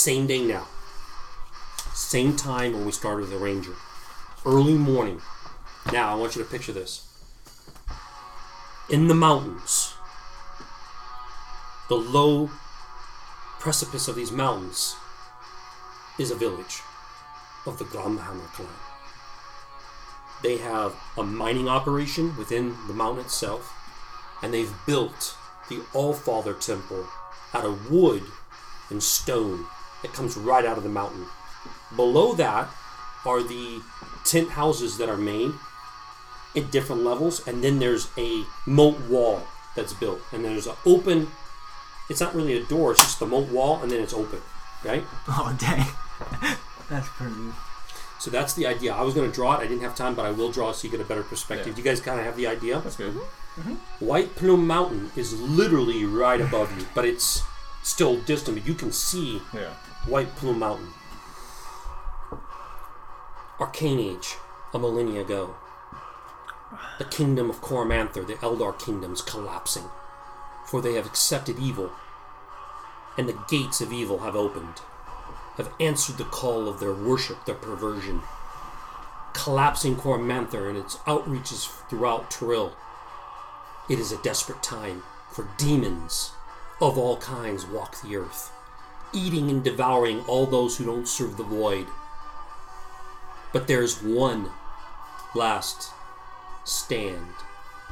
Same day now. Same time when we started with the Ranger. Early morning. Now, I want you to picture this. In the mountains, the low precipice of these mountains is a village of the Glamhammer clan. They have a mining operation within the mountain itself, and they've built the Allfather Temple out of wood and stone that comes right out of the mountain. Below that are the tent houses that are made at different levels, and then there's a moat wall that's built, and there's an open. It's not really a door; it's just the moat wall, and then it's open, right? Oh dang, that's pretty. So that's the idea. I was going to draw it. I didn't have time, but I will draw it so you get a better perspective. Yeah. You guys kind of have the idea. That's good. Mm-hmm. Mm-hmm. White Plume Mountain is literally right above you, but it's still distant. But you can see Yeah. White Plume Mountain. Arcane Age, a millennia ago. The kingdom of Coromanther, the Eldar kingdoms, collapsing. For they have accepted evil, and the gates of evil have opened, have answered the call of their worship, their perversion. Collapsing Coromanther and its outreaches throughout Trill. It is a desperate time, for demons of all kinds walk the earth eating and devouring all those who don't serve the void. But there's one last stand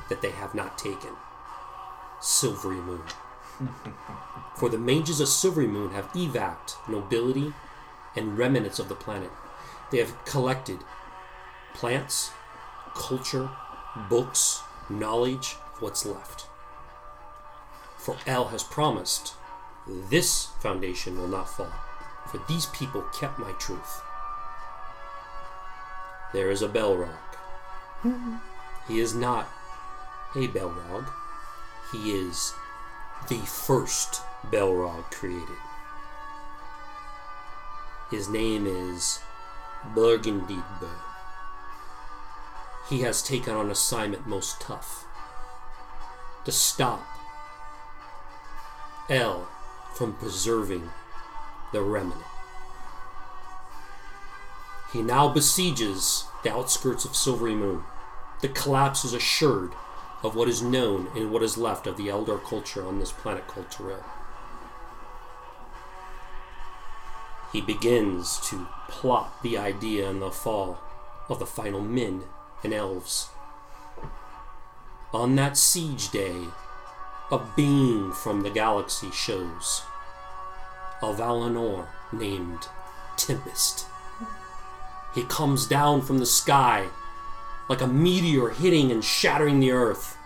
that they have not taken Silverymoon. For the mages of Silverymoon have evac'd nobility and remnants of the planet. They have collected plants, culture, books, knowledge, what's left. For El has promised this foundation will not fall, for these people kept my truth. There is a Belrog. he is not a Belrog. He is the first Belrog created. His name is Burgundidbur. He has taken on assignment most tough to stop El from preserving the remnant. He now besieges the outskirts of Silverymoon. The collapse is assured of what is known and what is left of the Eldar culture on this planet called Terrell. He begins to plot the idea and the fall of the final men and elves. On that siege day, a being from the galaxy shows a Valinor named Tempest. He comes down from the sky like a meteor hitting and shattering the earth.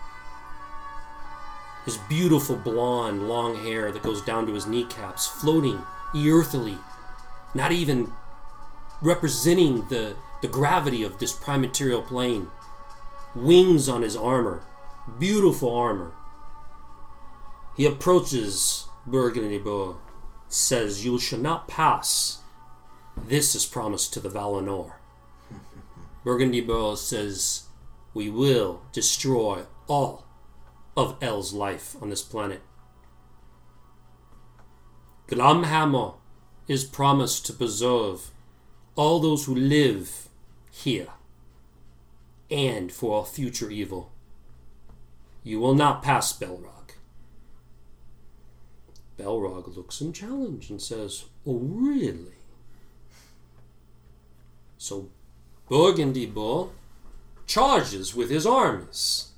His beautiful blonde, long hair that goes down to his kneecaps, floating earthily, not even representing the, the gravity of this prime material plane. Wings on his armor, beautiful armor. He approaches Burgundy Boar, says, You shall not pass. This is promised to the Valinor. Burgundy Boar says, We will destroy all of El's life on this planet. Glamhammer is promised to preserve all those who live here and for all future evil. You will not pass Belrog. Belrog looks in challenge and says, Oh, really? So Burgundy Bull charges with his armies.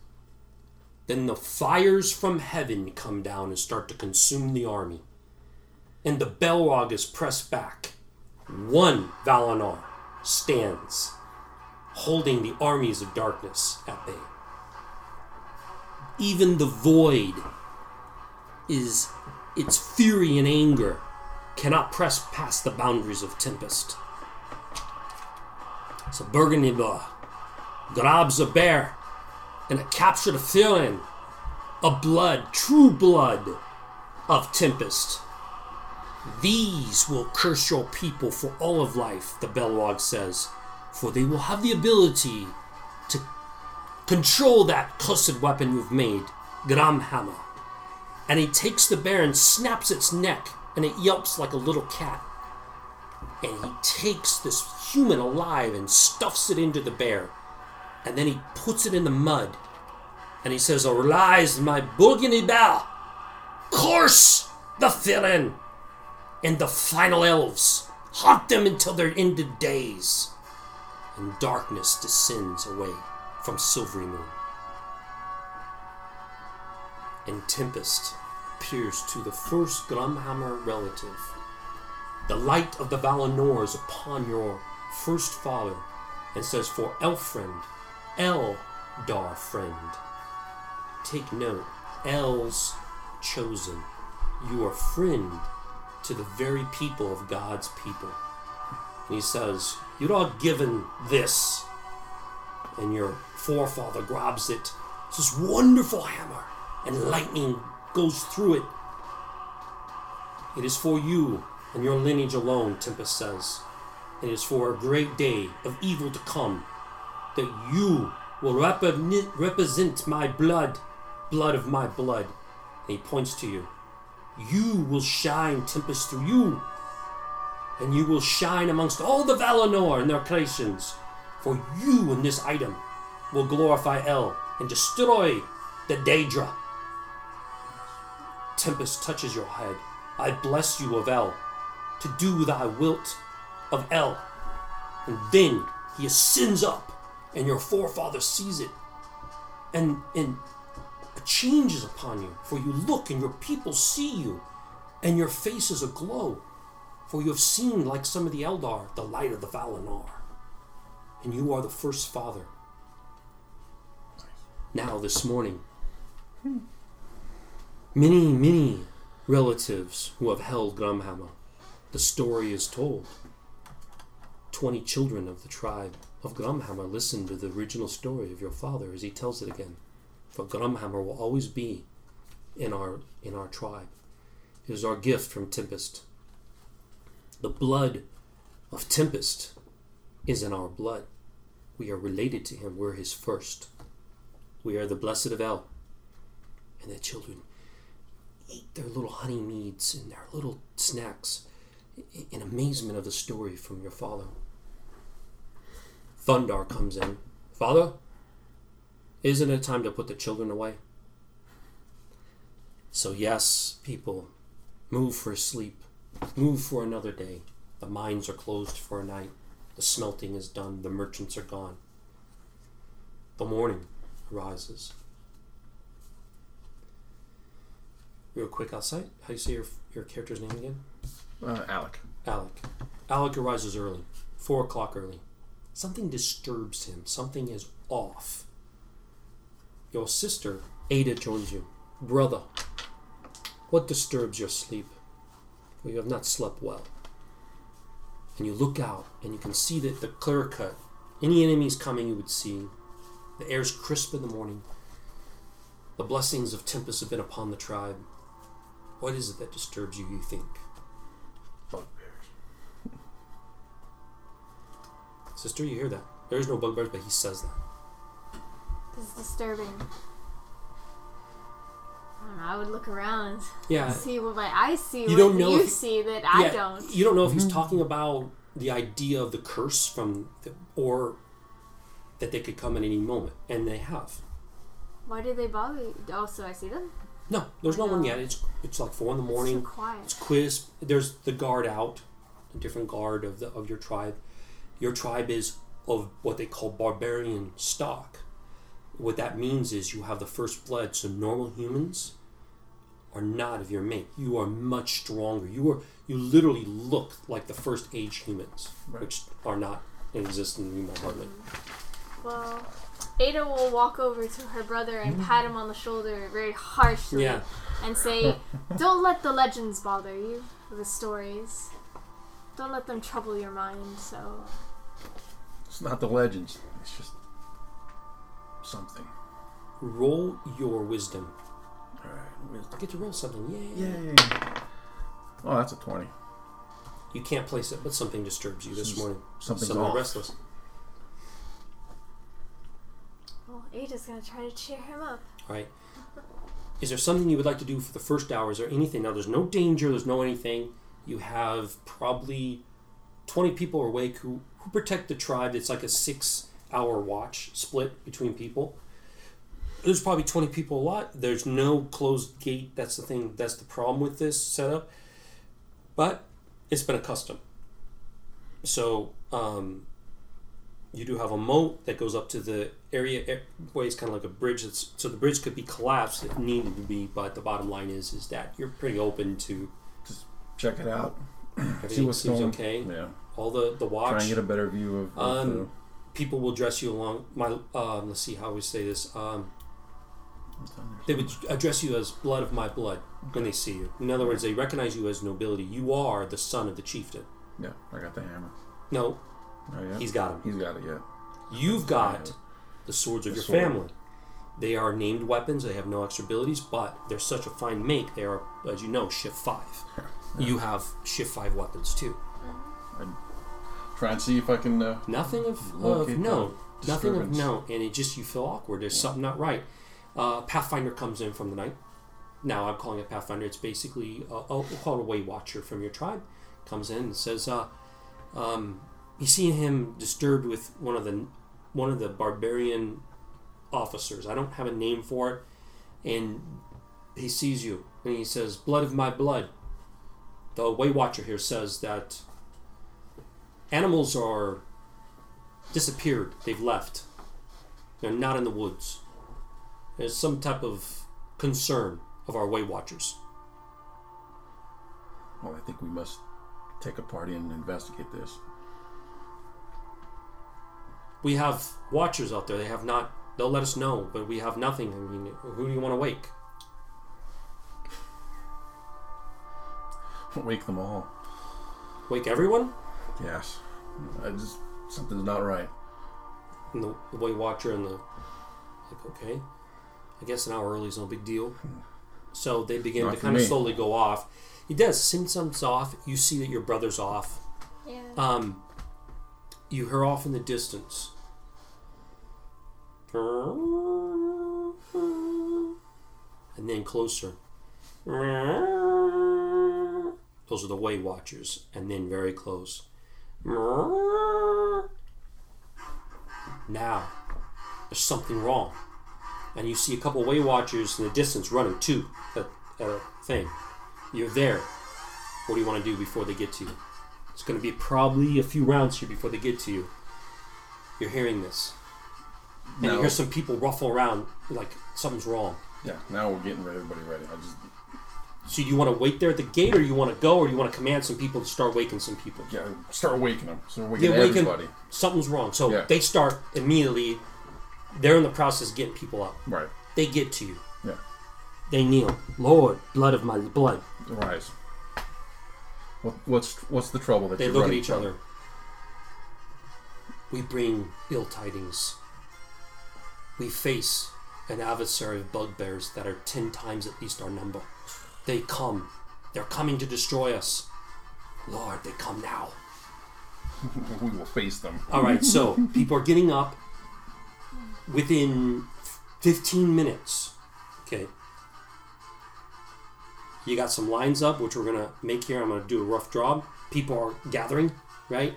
Then the fires from heaven come down and start to consume the army. And the Belrog is pressed back. One Valinor stands holding the armies of darkness at bay. Even the void is its fury and anger cannot press past the boundaries of Tempest. So Burgundyba grabs a bear and it captured a feeling of blood, true blood of Tempest. These will curse your people for all of life, the Belrog says, for they will have the ability to control that cursed weapon you've made, Gramhammer. And he takes the bear and snaps its neck, and it yelps like a little cat. And he takes this human alive and stuffs it into the bear, and then he puts it in the mud, and he says, Arise, my burgundy bear! Curse the villain! And the final elves haunt them until their ended days. And darkness descends away from Silverymoon. And Tempest appears to the first Grumhammer relative. The light of the Valinor is upon your first father, and says, For Elfriend, Eldar friend. Take note, El's chosen. You are friend to the very people of God's people. And he says, You're not given this. And your forefather grabs it. It's this wonderful hammer, and lightning goes through it. It is for you and your lineage alone, Tempest says. It is for a great day of evil to come that you will rep- represent my blood, blood of my blood. And he points to you. You will shine, Tempest, through you. And you will shine amongst all the Valinor and their creations. For you and this item will glorify El and destroy the Daedra. Tempest touches your head. I bless you of El to do thy wilt of El. And then he ascends up, and your forefather sees it. And, and a change is upon you, for you look and your people see you, and your face is aglow, for you have seen, like some of the Eldar, the light of the Valinor. And you are the first father. Now, this morning, hmm. Many, many relatives who have held Grumhammer, the story is told. Twenty children of the tribe of Grumhammer listen to the original story of your father as he tells it again. For Grumhammer will always be in our in our tribe. It is our gift from Tempest. The blood of Tempest is in our blood. We are related to him. We're his first. We are the blessed of El. And the children eat their little honey meads and their little snacks in amazement of the story from your father. Thundar comes in. Father, isn't it time to put the children away? So, yes, people, move for sleep, move for another day. The mines are closed for a night. The smelting is done. The merchants are gone. The morning arises. Real quick outside, how do you say your, your character's name again? Uh, Alec. Alec. Alec arises early, four o'clock early. Something disturbs him. Something is off. Your sister, Ada, joins you. Brother, what disturbs your sleep? For you have not slept well. And you look out, and you can see that the clear cut. Any enemies coming, you would see. The air's crisp in the morning. The blessings of Tempest have been upon the tribe. What is it that disturbs you, you think? Bugbears. Sister, you hear that? There is no bugbears, but he says that. This is disturbing. I don't know. I would look around Yeah. and see what my eyes see. You don't know you if- see that I don't. You don't know if he's mm-hmm. talking about the idea of the curse from, the, or that they could come at any moment, and they have. Why did they bother you? Oh, so I see them? No, there's no one yet. It's it's like four in the morning. So morning. quiet. It's quiz. There's the guard out, a different guard of the of your tribe. Your tribe is of what they call barbarian stock. What that means is you have the first blood. So normal humans are not of your make. You are much stronger. You are you literally look like the first age humans, Right. which are not in existence anymore hardly. Well, Ada will walk over to her brother and pat him on the shoulder very harshly Yeah. and say, Don't let the legends bother you, the stories. Don't let them trouble your mind, so. It's not the legends. It's just something. Roll your wisdom. All right. I get to roll something. Yay. Yay. Oh, that's a 20. You can't place it, but something disturbs you this Some- morning. something's Something off. restless. Ada's gonna try to cheer him up. All right. Is there something you would like to do for the first hour? Is there anything? Now, there's no danger. There's no anything. You have probably 20 people awake who, who protect the tribe. It's like a six hour watch split between people. There's probably 20 people a lot. There's no closed gate. That's the thing. That's the problem with this setup. But it's been a custom. So, um, you do have a moat that goes up to the area eh, where it's kind of like a bridge. That's, so the bridge could be collapsed if needed to be, but the bottom line is is that you're pretty open to just Check it out. See what's seems going okay. Yeah. All the the watch. Try and get a better view of, Um, people will dress you along. My um, let's see how we say this. Um, they would address you as blood of my blood when they see you. In other words, they recognize you as nobility. You are the son of the chieftain. yeah, I got the hammer. No, Oh, yeah? he's got him. He's got it, yeah. You've got the swords of The your sword. family. They are named weapons. They have no extra abilities, but they're such a fine make. They are, as you know, shift five. You have shift five weapons too. I Try and see if I can. Uh, Nothing of, of the Nothing of note, and it just you feel awkward. There's something not right. Uh, Pathfinder comes in from the night. Now I'm calling it Pathfinder. It's basically a, a, we'll call it a Way Watcher from your tribe. Comes in and says, uh, um, "You see him disturbed with one of the one of the barbarian officers. I don't have a name for it, and he sees you and he says, "Blood of my blood." The Way Watcher here says that animals are disappeared. They've left. They're not in the woods. There's some type of concern of our Way Watchers. well, I think we must take a party and investigate this. We have Watchers out there. They have not. They'll let us know, but we have nothing. I mean, who do you want to wake? Wake them all. Wake everyone? Yes. I just something's not right. And the, the Way Watcher and the like. Okay, I guess an hour early is no big deal. So they begin Not to for kind of slowly go off. He does. Since something's off, you see that your brother's off. Yeah. Um, you hear off in the distance. And then closer. Those are the Way Watchers. And then very close. Now, there's something wrong. And you see a couple Way Watchers in the distance running to a, a thing. You're there. What do you want to do before they get to you? It's going to be probably a few rounds here before they get to you. You're hearing this. And you hear some people ruffle around like something's wrong. Yeah. Now we're getting everybody ready. I just So you want to wait there at the gate or you want to go or you want to command some people to start waking some people? yeah start waking them. Start waking waking- everybody. Something's wrong. So Yeah. they start immediately. They're in the process of getting people up. Right. They get to you. Yeah. They kneel. Lord, blood of my blood. Rise. What, what's what's the trouble that They you're look at running each from? other. We bring ill tidings. We face an adversary of bugbears that are ten times at least our number. They come. They're coming to destroy us. Lord, they come now. We will face them. All right, so people are getting up within 15 minutes. Okay. You got some lines up, which we're going to make here. I'm going to do a rough job. People are gathering, right?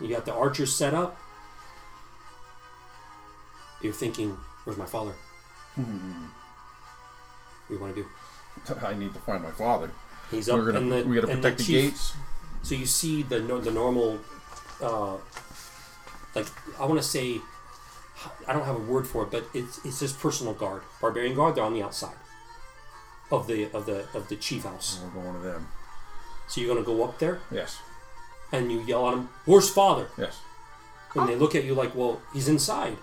You got the archers set up. You're thinking, where's my father? What do you want to do? I need to find my father. He's up We're gonna and the, we got to protect the, chief- gates. So you see the the normal, uh, like I want to say, I don't have a word for it, but it's it's his personal guard, barbarian guard. They're on the outside of the of the of the chief house. We're going to them. So you're gonna go up there Yes. and you yell at him, "Where's father?" Yes. And they look at you like, "Well, he's inside."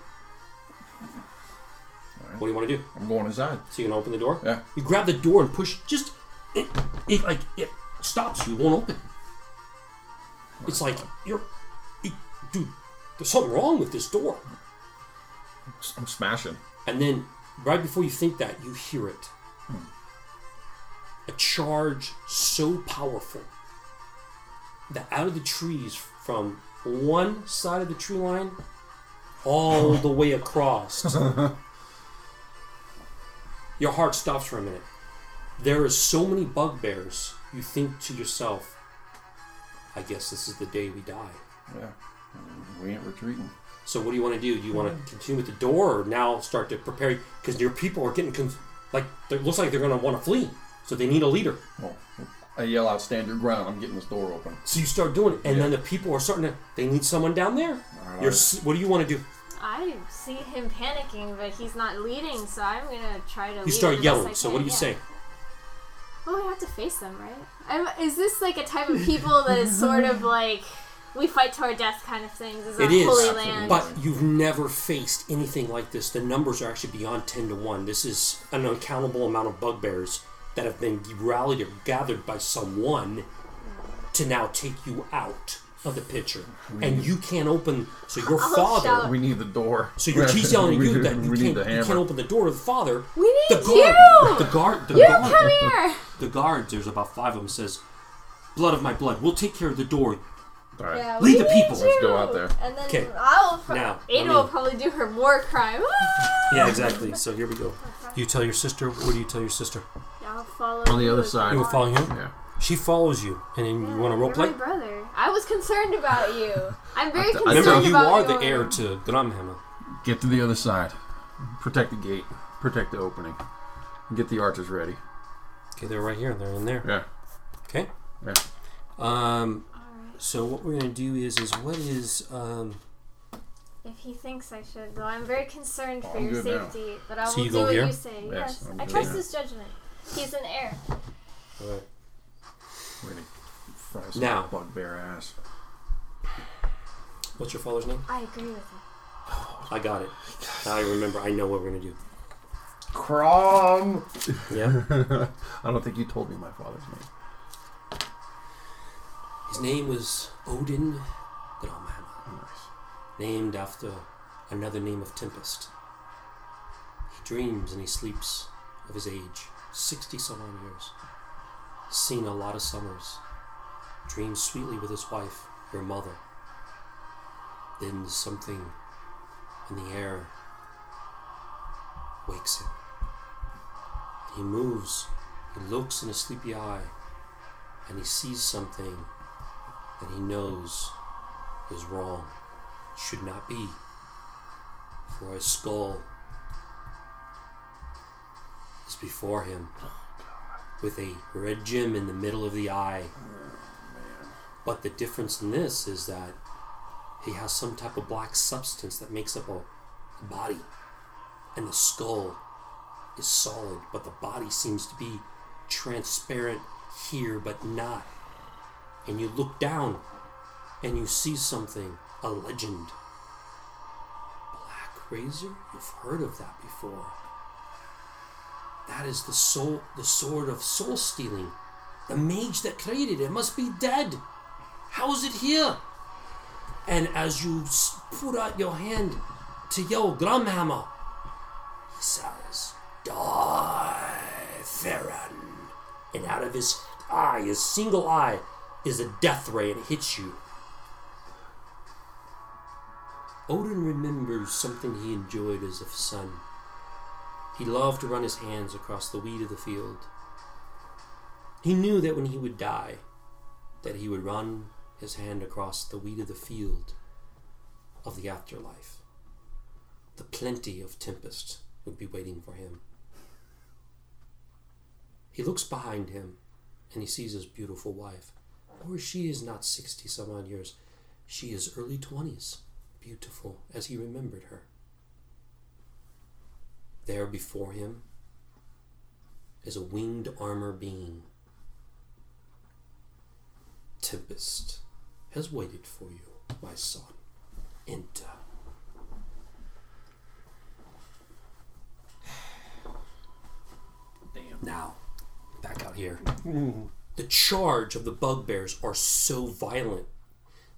What do you want to do? I'm going inside. So you can open the door? Yeah. You grab the door and push. Just it, it like it stops you. It won't open. It's like you're, it, dude. There's something wrong with this door. I'm smashing. And then, right before you think that, you hear it. A charge so powerful that out of the trees, from one side of the tree line all the way across, your heart stops for a minute. There are so many bugbears, you think to yourself, I guess this is the day we die. Yeah. We ain't retreating. So what do you want to do? Do you want to continue with the door, or now start to prepare? Because your people are getting con- like it looks like they're going to want to flee, so they need a leader. Well, I yell out, stand your ground. I'm getting this door open. So you start doing it, and then the people are starting to. They need someone down there. You're, what do you want to do? I see him panicking, but he's not leading, so I'm gonna try to. You start yelling. So what do you say? Oh, we have to face them, right? I'm, is this like a type of people that is sort of like we fight to our death kind of things? Is It is, Holy Land? but you've never faced anything like this. The numbers are actually beyond ten to one. This is an uncountable amount of bugbears that have been rallied or gathered by someone to now take you out of the picture, and you can't open. So your I'll father. shout. We need the door. So your chief's yelling at we, you that you we can't, the you hammer. can't open the door to the father. we need The guard, you. the guard, the you guard, come here. the guard. There's about five of them. Says, "Blood of my blood. We'll take care of the door." All right. Yeah, Lead we the people. Let's go you. out there. And then 'Kay. I'll pro- Now, Ada let will me- probably do her more crime. Yeah, exactly. So here we go. You tell your sister. What do you tell your sister? I'll follow On the other side. You will follow him. Yeah. She follows you, and then you want to role play. my brother. I was concerned about you. I'm very I- I concerned Remember, you about are the heir to Gramhammer. Get to the other side. Protect the gate. Protect the opening. Get the archers ready. Okay, they're right here. They're in there. Yeah. Okay. Yeah. Um. So what we're gonna do is is what is um. If he thinks I should, though, I'm very concerned for I'm your good now. safety. But I So will do what here? you say. Yes, Yes, I'm I good trust now. his judgment. He's an heir. Alright. Ready. Fry some Now. bugbear ass. What's your father's name? I agree with him. I got it. Now I remember. I know what we're gonna do. Crom. Yeah. I don't think you told me my father's name. His name was Odin Gramhammer. Nice. named after another name of Tempest. He dreams and he sleeps of his age, 60 some odd years. Seen a lot of summers. Dreams sweetly with his wife, your mother. Then something in the air wakes him. He moves, he looks in a sleepy eye, and he sees something that he knows is wrong should not be. For his skull is before him with a red gem in the middle of the eye. Oh, but the difference in this is that he has some type of black substance that makes up a, a body. And the skull is solid, but the body seems to be transparent here, but not. And you look down and you see something, a legend. Blackrazor? You've heard of that before. That is the soul, the sword of soul stealing. The mage that created it must be dead. How is it here? And as you put out your hand to Yo Grumhammer, he says, Die, Theron. And out of his eye, his single eye, is a death ray and it hits you. Odin remembers something he enjoyed as a son. He loved to run his hands across the wheat of the field. He knew that when he would die, that he would run his hand across the wheat of the field of the afterlife. The plenty of tempest would be waiting for him. He looks behind him and he sees his beautiful wife. Or she is not sixty some odd years. She is early twenties, beautiful as he remembered her. There before him is a winged armor being. Tempest has waited for you, my son. Enter. Damn. Now, back out here. Mm. The charge of the bugbears are so violent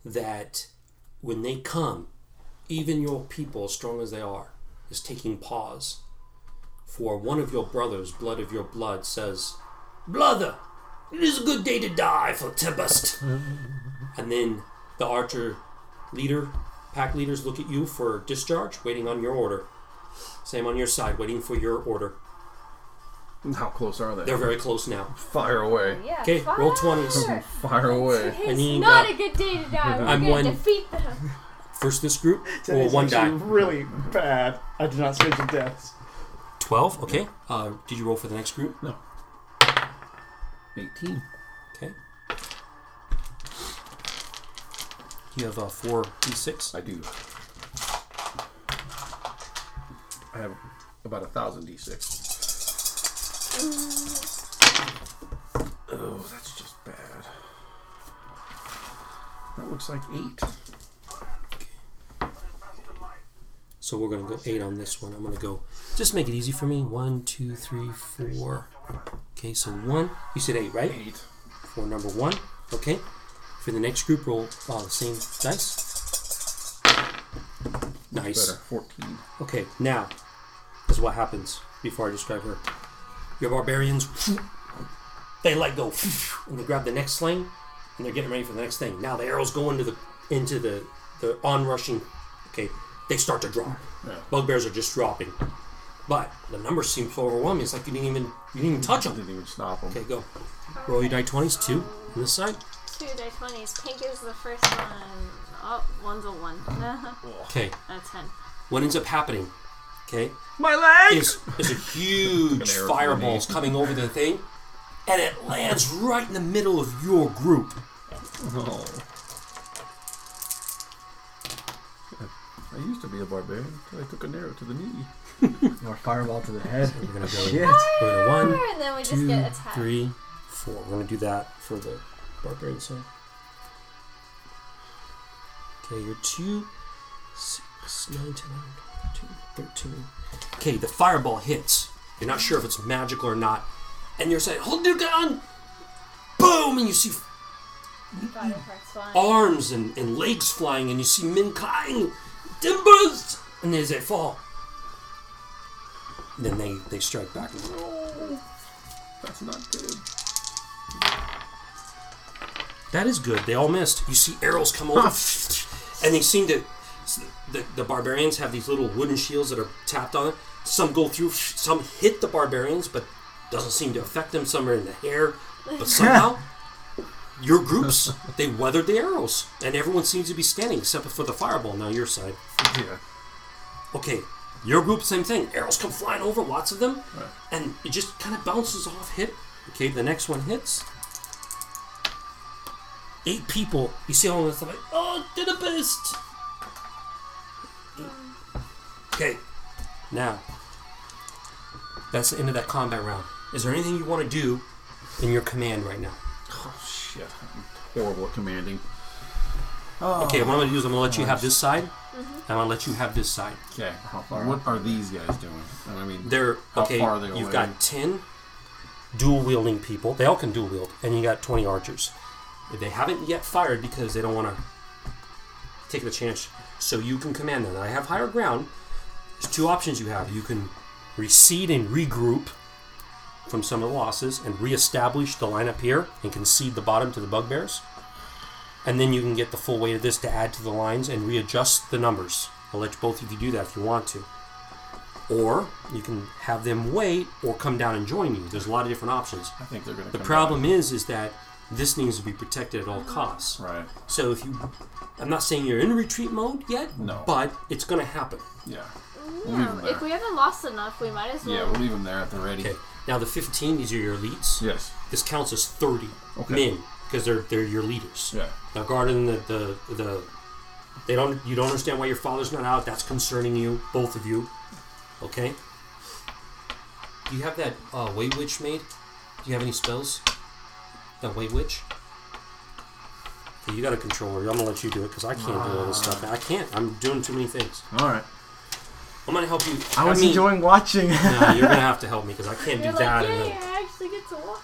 that when they come, even your people, as strong as they are, is taking pause for one of your brothers, blood of your blood, says, Brother, it is a good day to die for Tempest. and then the archer leader, pack leaders look at you for discharge, waiting on your order. Same on your side, waiting for your order. How close are they? They're very close now. Fire away. Yeah. Okay, roll 20s. fire. Fire away. It's need, not uh, a good day to die. We're I'm gonna one- defeat them. First this group, roll Today's one die. actually really bad. I did not save the deaths. 12, okay. Uh, did you roll for the next group? No. 18. Okay. You have uh, 4d6. I do. I have about a thousand d6. Oh, that's just bad. That looks like eight. So we're going to go 8 on this one. I'm going to go, just make it easy for me. One, two, three, four. Okay, so 1. You said 8, right? Eight. For number 1. Okay. For the next group, roll uh, the same dice. Nice. Better. 14. Okay, now, this is what happens before I describe her. Your barbarians, they let go, and they grab the next sling, and they're getting ready for the next thing. Now the arrows go into the into the the onrushing. Okay, they start to drop. Yeah. Bugbears are just dropping, but the numbers seem so overwhelming. It's like you didn't even you didn't even touch them. Didn't even stop them. Okay, go. Roll your die twenties. Two on this side. Two die twenties. Pink is the first one. Oh, one's a one. Okay, a ten. what ends up happening? Okay, My leg! is is a huge arrow fireballs coming over the thing, and it lands right in the middle of your group. Oh. I used to be a barbarian until I took an arrow to the knee. or fireball to the head. We're gonna go. Shit. We're gonna one, And then we just two, get attacked. three, four. We're gonna do that for the barbarian side. Okay, you're two, six, nine, ten, eleven, twelve, thirteen, thirteen. Okay, the fireball hits. You're not sure if it's magical or not, and you're saying, "Hold your gun!" Boom, and you see Fire arms and, and legs flying, and you see men crying, timbers, and as they fall, then they, they strike back. That's not good. That is good. They all missed. You see arrows come over, ah. and they seem to. The, the barbarians have these little wooden shields that are tapped on it. Some go through, some hit the barbarians, but doesn't seem to affect them. Some are in the hair, but somehow your groups they weathered the arrows, and everyone seems to be standing except for the fireball. Now your side. Yeah. Okay, your group, same thing. Arrows come flying over, lots of them, Right. and it just kind of bounces off, hit. Okay, the next one hits. Eight people. You see all of this like, oh, to the best. Okay, now that's the end of that combat round. Is there anything you want to do in your command right now? Oh shit. I'm horrible at commanding. Oh. Okay, what I'm going to do is I'm going to let you have this side, mm-hmm. and I'm going to let you have this side. Okay. How far? What are these guys doing? I mean, They're How okay. far are they you've away? got ten dual wielding people. They all can dual wield, and you got twenty archers. They haven't yet fired because they don't want to take the chance. So you can command them. I have higher ground. There's two options you have. You can recede and regroup from some of the losses and reestablish the lineup here and concede the bottom to the bugbears. And then you can get the full weight of this to add to the lines and readjust the numbers. I'll let both of you do that if you want to. Or you can have them wait or come down and join you. There's a lot of different options. I think they're gonna. The come problem is is that this needs to be protected at all costs. Right. So if you I'm not saying you're in retreat mode yet, No. but it's gonna happen. Yeah. We'll leave No, them if we haven't lost enough, we might as well. Yeah, we'll leave them there at the ready. Okay. Now the 15, these are your elites. Yes. This counts as 30 Okay. men because they're they're your leaders. Yeah. Now, Garden, the, the the they don't you don't understand why your father's not out. That's concerning you, both of you. Okay. Do you have that uh, way witch made? Do you have any spells? That way witch. Okay, you got a controller. I'm gonna let you do it because I can't do all this stuff. I can't. I'm doing too many things. All right. I'm gonna help you. I was mean, enjoying watching. No, you're gonna have to help me because I can't You're do like, that. and yay, then- I actually get to watch.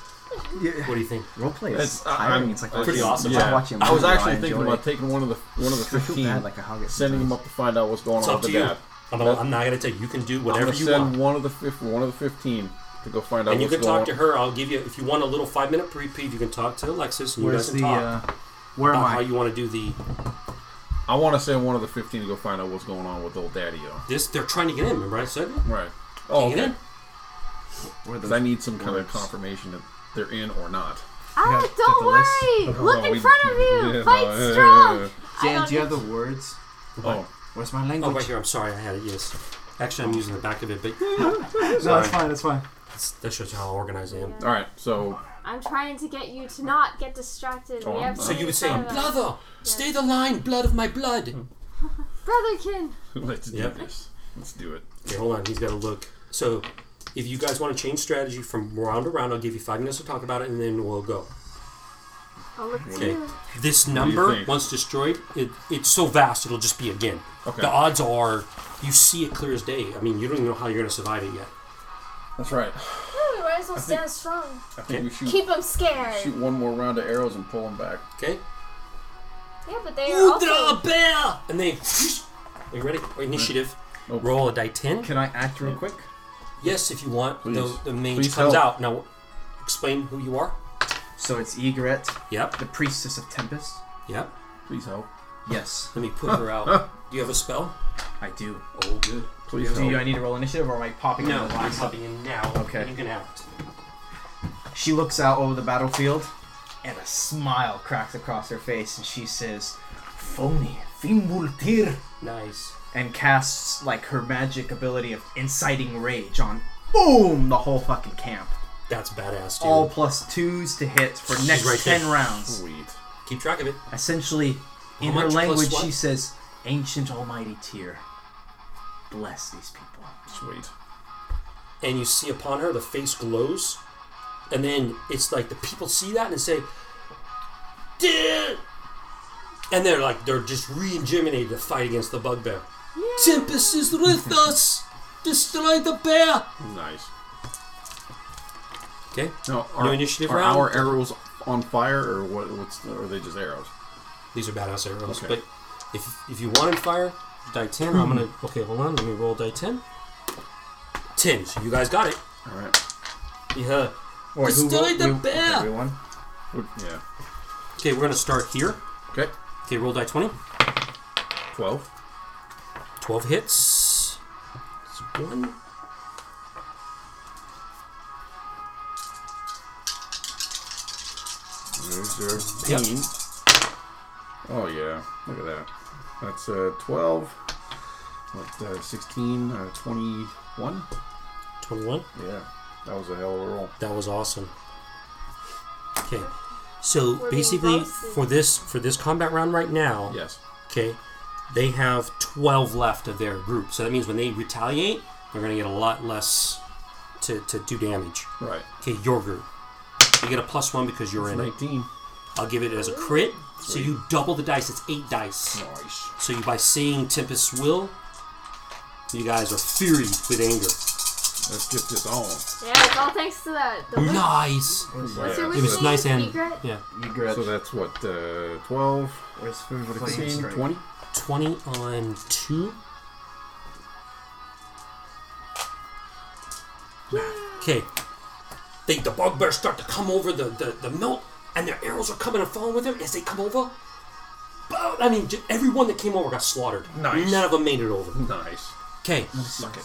Yeah. What do you think? Roleplay is It's- I- tiring. I'm- it's like Pretty watching, awesome. It's like Yeah. watching a I was actually I thinking about it. taking one of the one of the I feel fifteen, bad, like a hog it sending him sometimes. up to find out what's going It's on up with to the you. dad. I'm, not- I'm not gonna tell you. You can do whatever I'm gonna you send want. one of the fif- one of the fifteen to go find out And you what's can going talk to her. I'll give you if you want a little five minute reprieve. You can talk to Alexis, and you Where's guys can the? talk Uh, where am about how you want to do the I want to send one of the fifteen to go find out what's going on with old Daddy O. this. They're trying to get in. Remember I said? Right. Oh, get okay. in? Because I need some kind of confirmation that they're in or not. Ah, gotta don't the list. worry. Look Oh, in we- front of you. yeah, Fight yeah, strong. yeah, yeah. I Dan, don't you have the words? Oh, Where's my language? Oh, right here. I'm sorry. I had it. Yes. Actually, I'm using the back of it, but no, that's fine. That's fine. that's, that shows you how organized I am. all right. So I'm trying to get you to not get distracted. Oh, we have So you would say, in front "Brother, stay the line, blood of my blood." Hmm. Brotherkin. let's do Yep. this. Let's do it. Okay, hold on. He's got to look. So, if you guys want to change strategy from round to round, I'll give you five minutes to talk about it, and then we'll go. I'll look to Okay. you. This do you number, think? once destroyed, it, it's so vast it'll just be again. Okay. The odds are you see it clear as day. I mean, you don't even know how you're going to survive it yet. That's right. Oh, we might as well I think- strong. I think we shoot Keep them scared. shoot one more round of arrows and pull them back. Okay? Yeah, but they are Udra also. bear! And they. Are you ready? Oh, initiative. Nope. Oh. Roll a die 10. Can I act real quick? Yes, if you want. The, Please. the mage Please comes help. out. Now, explain who you are. So it's Egret, Yep. the priestess of Tempest. Yep. Please help. Yes, Let me put her out. Do you have a spell? I do. Oh, good. Please Do you, I need to roll initiative, or am I popping No, in the I'm popping in now. Okay. You can act. She looks out over the battlefield, and a smile cracks across her face, and she says, "Phony, Fimbultir," Nice. and casts like her magic ability of inciting rage on, boom, the whole fucking camp. That's badass, dude. All plus twos to hit for She's next right ten there. rounds. Sweet. Keep track of it. Essentially, in her language, she says, "Ancient Almighty Tyr, bless these people." Sweet. And you see upon her, the face glows. And then it's like the people see that and they say, Dear! And they're like, they're just re-ingeminated to fight against the bugbear. Tempest is with us! Destroy the bear! Nice. Okay. Now, No are, initiative are round? our arrows on fire, or what? What's the, or are they just arrows? These are badass arrows. Okay. But if if you wanted fire, die 10. I'm gonna. Okay, hold on. Let me roll die 10. 10. So you guys got it. All right. Yeah. Wait, who Destroy rolled- the we- bear! Everyone. Yeah. Okay, we're gonna start here. Okay. Okay, roll die 20. Twelve. 12 hits. It's one. There's Yep. thirteen. Oh yeah. Look at that. That's uh, twelve. What? Uh, 16, uh, 21? 21. Yeah. That was a hell of a roll. That was awesome. Okay. So We're basically for this for this combat round right now, Yes. okay, they have 12 left of their group. So that means when they retaliate, they're going to get a lot less to, to do damage. Right. Okay, your group. You get a plus 1 because you're in it. 19. I'll give it as a crit. So you double the dice. It's 8 dice. Nice. So you, by saying Tempest's will, you guys are furied with anger. Let's get this on. Yeah, it's all thanks to that. The whip. Nice. Where's, Yeah. What's your It whip was name? nice and Egret? yeah. Egret. So that's what, uh, 12, Where's Flame 16, 20? 20 on 2. Okay. They, the bugbears start to come over the, the, the milk, and their arrows are coming and falling with them as they come over. Boom! I mean, j- everyone that came over got slaughtered. Nice. None of them made it over. Nice. Okay. Suck it.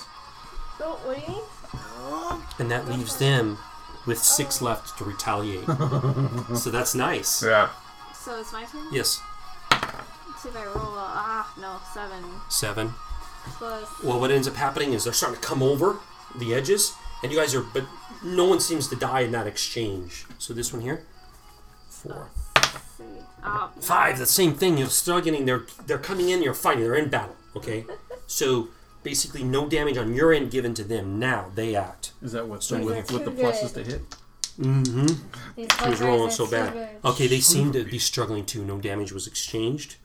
What do you mean? And that leaves them with six left to retaliate. so that's nice. Yeah. So it's my turn? Yes. Let's see if I roll a. Ah, no, seven. Seven. Plus. Well, what ends up happening is they're starting to come over the edges, and you guys are, but no one seems to die in that exchange. So this one here, four, let's see. Ah, five. The same thing. You're still getting. They're they're coming in. You're fighting. They're in battle. Okay. So basically, no damage on your end given to them. Now they act. Is that what, So so with, they're with the pluses good. to hit? Mm-hmm. These He was bugbears rolling are so too bad. good. Okay, they seem to be struggling too. No damage was exchanged.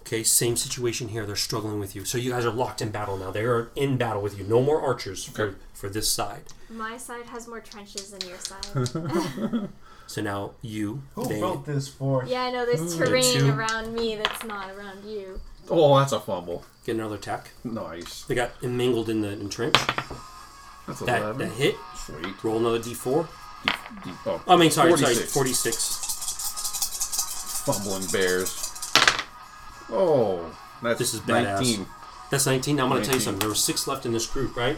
Okay, same situation here. They're struggling with you. So you guys are locked in battle now. They are in battle with you. No more archers for, for this side. My side has more trenches than your side. So now you, Who they, wrote this for? yeah, I know there's hmm. Two. terrain around me that's not around you. Oh, that's a fumble. get another attack. Nice. They got mingled in the in trench. That's That, 11. that hit. Sweet. Roll another d4. Deep, deep, oh, I mean, sorry, 46. sorry, 46. Fumbling bears. Oh, that's This is badass. 19. That's 19. Now I'm going to tell you something. There were six left in this group, right?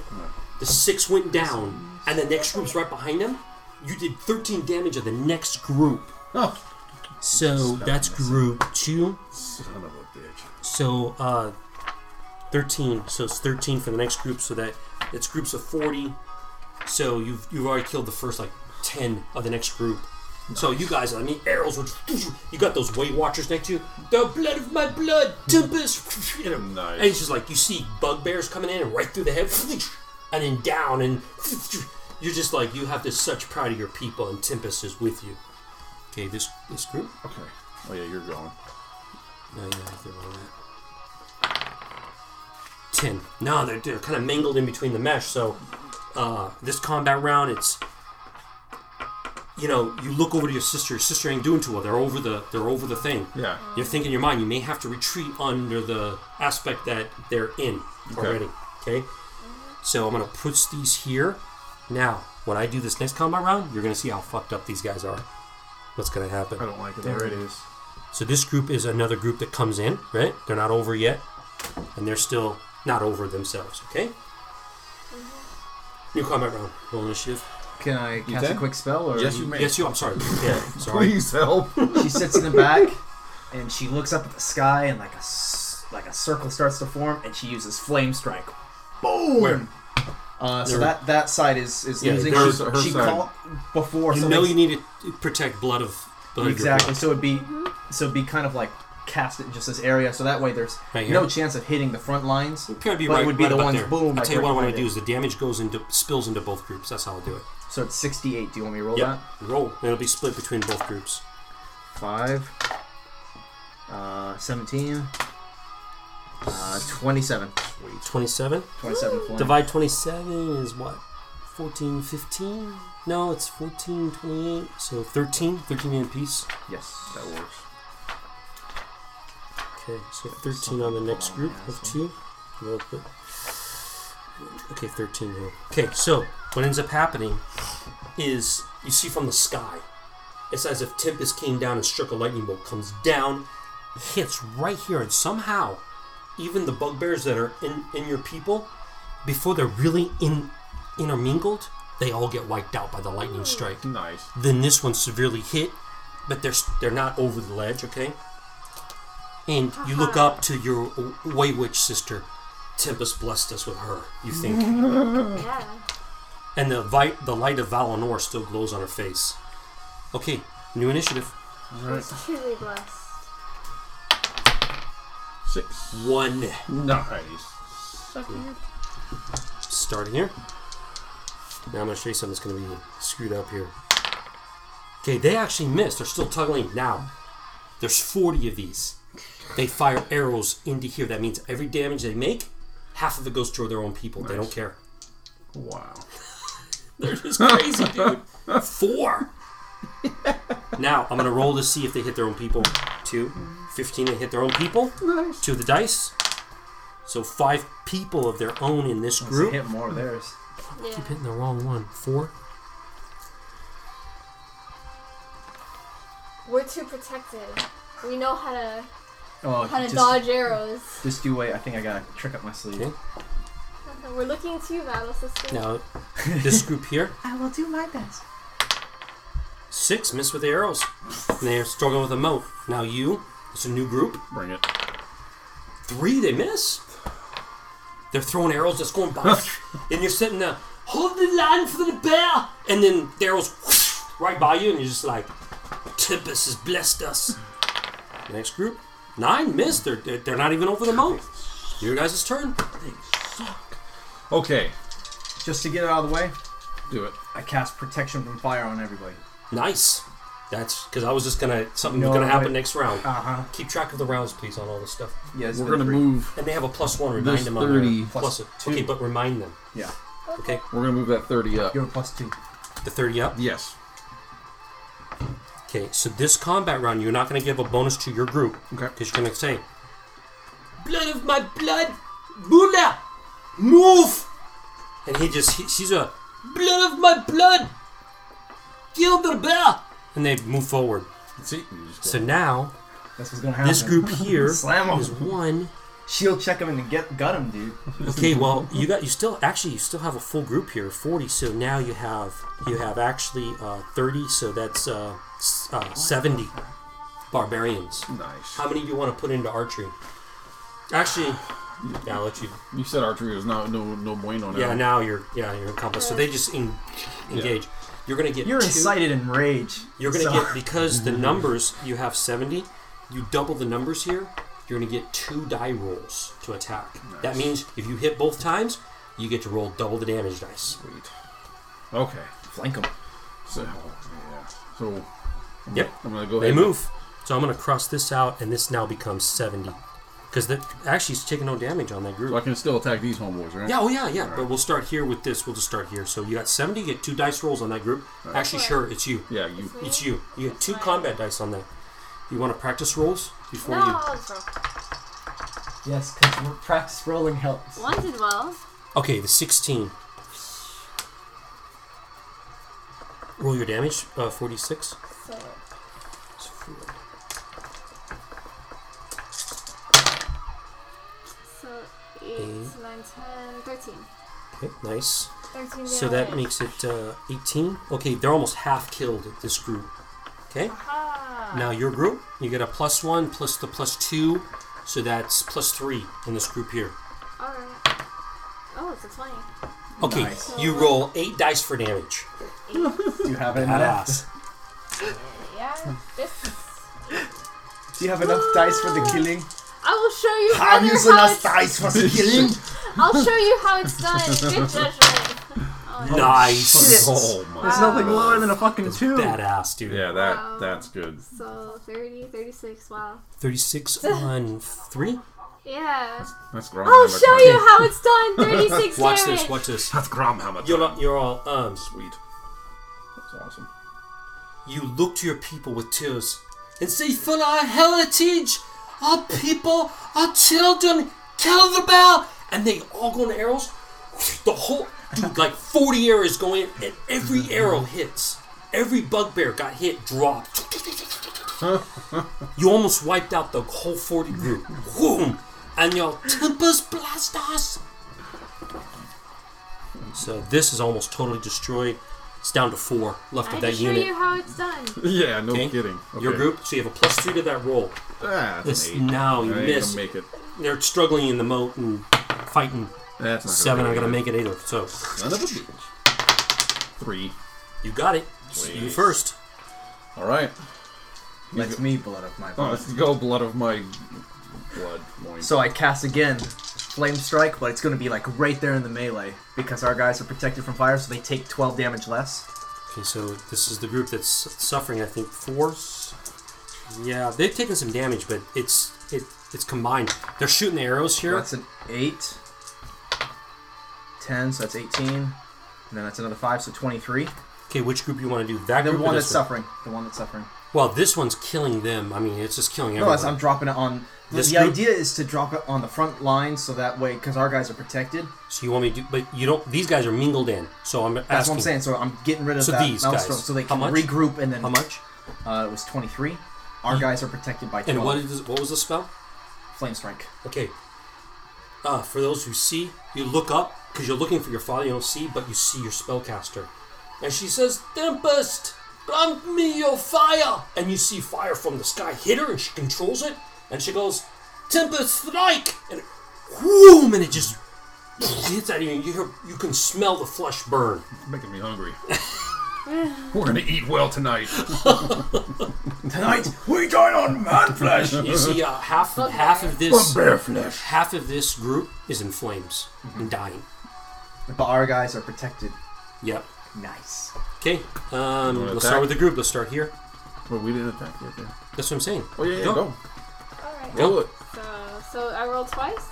The six went down, and the next group's right behind them. You did 13 damage of the next group. Oh, So that's group two. son of a bitch. So uh, 13. So it's 13 for the next group. So that it's groups of 40. So you've you've already killed the first like 10 of the next group. So you guys, I mean, arrows were. You got those Weight Watchers next to you. The blood of my blood, Tempest. You know, Nice. And it's just like you see bugbears coming in and right through the head, and then down, and you're just like you have this such pride of your people, and Tempest is with you. Okay, this this group. Okay. Oh, yeah, you're going. No, yeah, I think on that. Ten. No, they're, they're kind of mingled in between the mesh. So, uh, this combat round, it's you know, you look over to your sister. Your sister ain't doing too well. They're over the they're over the thing. Yeah. You're thinking in your mind you may have to retreat under the aspect that they're in already. Okay. So I'm gonna put these here. Now, when I do this next combat round, you're gonna see how fucked up these guys are. What's gonna happen? I don't like it. There it is. So this group is another group that comes in, right? They're not over yet, and they're still not over themselves. Okay. New combat round. Roll initiative. Can I cast a can? quick spell? Or Yes, you may. Yes, you. I'm sorry. Yeah, sorry. Please help. She sits in the back, and she looks up at the sky, and like a s- like a circle starts to form, and she uses flame strike. Boom. Where? Uh, so that that side is is Yeah, losing. there's She, her she called before. You so know you need to protect blood of blood exactly. So it'd be so it'd be kind of like cast it in just this area, so that way there's Right no chance of hitting the front lines. It could be right, would be right the ones there. boom, I'll like tell you what I want to do is the damage goes into spills into both groups. That's how I'll do it. So it's 68. Do you want me to roll Yeah, roll. It'll be split between both groups. Five. Uh, 17. Uh, 27. Twenty-seven. 27 flame. Divide 27 is what? 14, 15? No, it's 14, 28. So 13. 13 in a piece. Yes. That works. Okay, so 13 on the next group of two. Okay, 13 here. Okay, so what ends up happening is you see from the sky, it's as if Tempest came down and struck a lightning bolt, comes down, hits right here, and somehow, even the bugbears that are in, in your people, before they're really in intermingled, they all get wiped out by the lightning strike. Nice. Then this one's severely hit, but they're they're not over the ledge, okay? And you look up to your Way Witch sister. Tempest blessed us with her. You think, Yeah. and the vi- the light of Valinor still glows on her face. Okay, new initiative. She's truly blessed. Six. One. Nice. Starting here. Now I'm gonna show you something that's gonna be screwed up here. Okay, they actually missed. They're still tugging. Now, there's 40 of these. They fire arrows into here. That means every damage they make, half of it goes toward their own people. They don't care. Wow. They're just crazy, dude. Four. now, I'm going to roll to see if they hit their own people. Two. 15 to hit their own people. Nice. Two of the dice. So five people of their own in this Let's group. hit more of theirs. Yeah. Keep hitting the wrong one. Four. We're too protected. We know how to Oh, how to just, dodge arrows. Just do wait. I think I got a trick up my sleeve. Okay. We're looking to you, battle sister. Now, this group here, I will do my best. Six miss with the arrows. And they're struggling with a moat. Now you, it's a new group. Bring it. Three, they miss. They're throwing arrows that's going by. and you're sitting there, hold the line for the bear. And then the arrows whoosh, right by you, and you're just like, Tempest has blessed us. Next group, nine missed. They're, they're, they're not even over the moat. Your guys' turn. Okay. Just to get it out of the way, Do it. I cast protection from fire on everybody. Nice. That's because I was just gonna something No, was gonna happen right. next round. Uh huh. Keep track of the rounds, please, on all this stuff. Yeah, it's We're been gonna three. move. And they have a plus one. Remind This them on 30 there. plus Plus it. two. Okay, but remind them. Yeah. Okay, We're gonna move that thirty up. You're plus two. the thirty up. Yes. Okay, so this combat round, you're not going to give a bonus to your group. Okay. Because you're going to say, Blood of my blood, Bula, move! And he just, he, she's a, Blood of my blood, kill the bear! And they move forward. See, So now, That's what's gonna happen. this group here Slam 'em. is one. Shield check him and get gut him, dude. Okay, well, you got, you still, actually, you still have a full group here, 40. So now you have, you have actually uh, 30, so that's uh, uh, 70 barbarians. nice. How many do you want to put into archery? Actually, yeah, I'll let you. You said archery is not no no bueno now. Yeah, now you're yeah you're accomplished. So they just en- engage. You're gonna get You're two. incited in rage. You're gonna so- get because the numbers you have seventy. You double the numbers here. You're gonna get two die rolls to attack. That means if you hit both times, you get to roll double the damage dice. Sweet. Okay. flank them. So yeah. So Yep. I'm gonna go They ahead. move. So I'm gonna cross this out, and this now becomes seventy. Because that actually is taking no damage on that group. So I can still attack these homeboys, right? Yeah, oh yeah, yeah. But we'll start here with this. We'll just start here. So you got 70, you get two dice rolls on that group. Actually, sure, it's you. Yeah. You. It's you. You get two combat dice on that. You want to practice rolls before No, you. I'll just roll. Yes, because practice rolling helps. One did well. Okay, the 16. Roll your damage, uh, 46. So so Eight. nine, ten, thirteen. Okay, nice. Thirteen So that damage. makes it uh, 18. Okay, they're almost half killed at this group. Okay, Aha. now your group, you get a plus one plus the plus two, so that's plus three in this group here. Alright. Oh, it's a 20. Okay, Nice. you roll eight dice for damage. Do you have enough? Badass. Yeah, this. Do you have enough dice for the killing? I will show you Have further you how it's, dice for the killing? I'll show you how it's done. Good judgment. Oh, Nice. Oh my. There's nothing lower than a fucking two. Badass, dude. Yeah. That Wow. that's good. So 30, 36, wow. 36 on 3. Yeah. That's I'll Gromhammer. show you how it's done. 36 Watch damage. this, watch this. That's Gromhammer. You're, all- you're all, um, Sweet. That's awesome. you look to your people with tears and say, For our heritage, our people, our children, kill the bear! And they all go into arrows. The whole, dude, like 40 arrows go in, and every arrow hits. Every bugbear got hit, dropped. you almost wiped out the whole 40 group. Boom! And your Tempest Blasters! So this is almost totally destroyed. It's down to four left I of can that show unit. you how it's done. Yeah. No Okay. kidding. Okay. Your group, so you have a plus three to that roll. Ah, that's This an eight. now you I miss. make it. They're struggling in the moat and fighting. That's not Seven, I'm gonna gonna make make it either. So it. Son of a bitch. Three. you got it. Sweet. You first. All right. Let's me blood of my Oh, blood. let's go blood of my blood. Loin. So I cast again, flame strike, but it's gonna be like right there in the melee because our guys are protected from fire, so they take 12 damage less. Okay, so this is the group that's suffering. I think four. Yeah, they've taken some damage, but it's it it's combined. They're shooting the arrows here. That's an 8, 10, so that's 18, and then that's another 5, so 23. Okay, which group you want to do? That The one that's suffering. The one that's suffering. Well, this one's killing them. I mean, it's just killing No, everyone. that's, I'm dropping it on. The, This the group- idea is to drop it on the front line so that way, because our guys are protected. so you want me to? But you don't. These guys are mingled in. So I'm asking. That's what I'm saying. So I'm getting rid of So that these guys. so they can regroup and then. How much? Uh, it was 23. Our guys are protected by 12. And what is what was the spell? Flame strike. Okay. Uh, for those who see, you look up because you're looking for your father. You don't see, but you see your spellcaster, and she says, "Tempest, grant me your fire." And you see fire from the sky hit her, and she controls it, and she goes, "Tempest, strike!" And whoom, and it just hits at you. and You hear, you can smell the flesh burn. It's making me hungry. We're gonna eat well tonight. Tonight, we dine on man flesh! You see, uh, half half of this Bear flesh. half of this group is in flames and dying. but our guys are protected. Yep. Nice. Okay. Um, let's attack? start with the group. Let's start here. But we didn't attack yet. Then. That's what I'm saying. Oh yeah, yeah, Go. go. Alright. Roll it. So, so I rolled twice?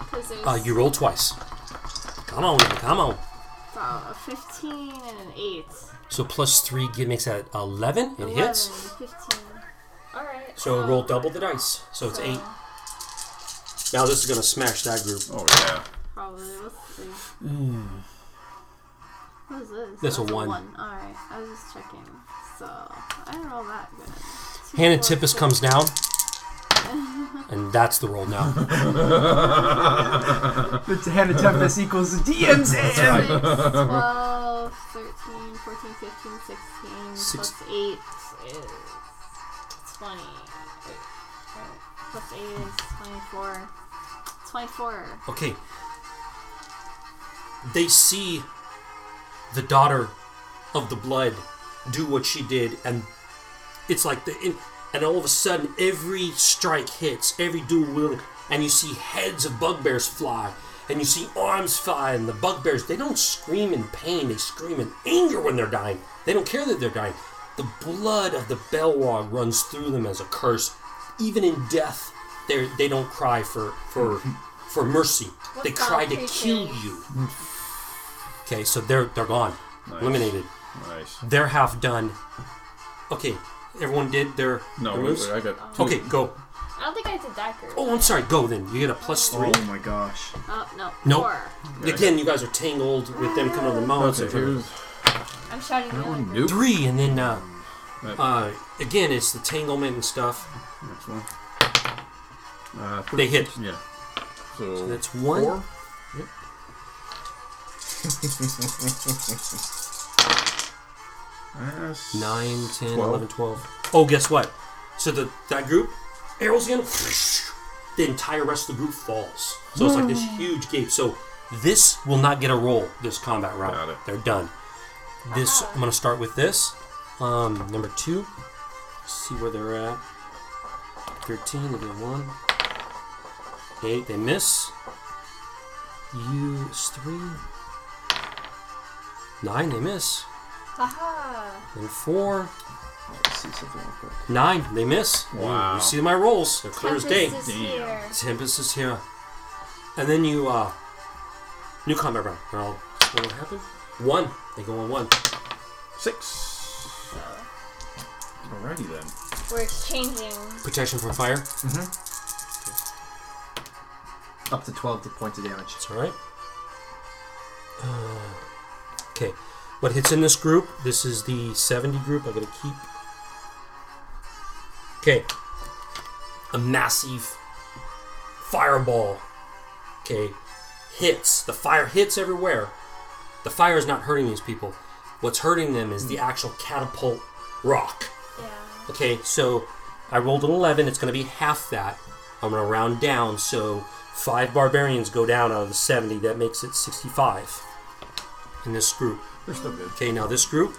Because there's Uh, you roll twice. Come on, come on. so a 15 and an 8. So plus three gi- makes that 11. It 11, hits. 15. Alright. So roll double the dice. So it's eight. Now this is gonna smash that group. Oh yeah. Probably. Let's see. What is this? That's a Oh, one. Alright. I was just checking. So, I don't roll that good. Two, Hannah four, Tippus six. comes down. And that's the roll now. The Hannah Tempest equals the DM's hand. 12, 13, 14, 15, 16, Six- plus 8 is 20. Wait, wait, plus 8 is 24. 24. Okay. They see the daughter of the blood do what she did, and it's like the in, and all of a sudden every strike hits, every dual wielding, and you see heads of bugbears fly, and you see arms fly, and the bugbears they don't scream in pain, they scream in anger when they're dying. They don't care that they're dying. The blood of the Belrog runs through them as a curse. Even in death, they they don't cry for for for mercy. they cry to kill creature? you. Okay, so they're they're gone, Nice. eliminated. Nice. They're half done. Okay, everyone did their No, their moves? wait, I got. Two. Okay, go. I don't think I did that group. Oh, I'm sorry. Go then. You get a plus three. Oh my gosh. Oh, no. Nope. Four. Again, you guys are tangled with them coming on the mountains. Okay, here's I'm shouting the that other one. Nope. Three, and then uh, That- uh, again, it's the tanglement and stuff. Next one. Uh, They hit. Yeah. So, that's one. Four. That's 9, 10, 12. 11, 12. Oh, guess what? So the that group, arrows again, the entire rest of the group falls. So it's like this huge gate. So this will not get a roll this combat round. Got it. They're done. This I'm gonna start with this. Um, number two. See where they're at. Thirteen, they get one. Eight, they miss. You is three. Nine, they miss. Haha. And four. Let's see something real quick. Nine, they miss. Wow. You see my rolls. They're clear as day. Tempest is Damn. here. Tempest is here. And then you, uh, new combat round. Now, what will happen? One. They go on one. six. Alrighty then. We're exchanging. Protection from fire. Up to 12 to points of damage. That's alright. Uh, okay. What hits in this group? This is the 70 group. I'm going to keep. Okay. A massive fireball. Okay. Hits. The fire hits everywhere. The fire is not hurting these people. What's hurting them is the hmm. actual catapult rock. Yeah. Okay, so I rolled an 11. It's going to be half that. I'm going to round down. So five barbarians go down out of the 70. That makes it 65 in this group. They're still good. Okay, now this group.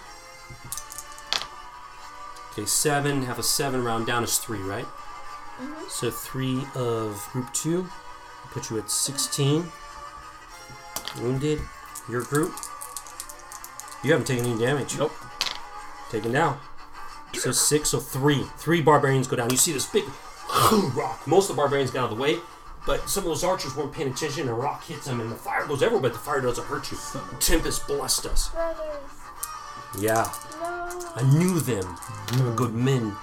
Okay, seven. Half a seven. Round down is three, right? Mm-hmm. So three of group two. Put you at 16. Wounded. Your group. You haven't taken any damage. Nope. Taken down. So six, so three. Three barbarians go down. You see this big rock. Most of the barbarians get out of the way, but some of those archers weren't paying attention. and A rock hits them, and the fire goes everywhere, but the fire doesn't hurt you. Tempest blessed us. Brothers. Yeah, No. I knew them. They were good men.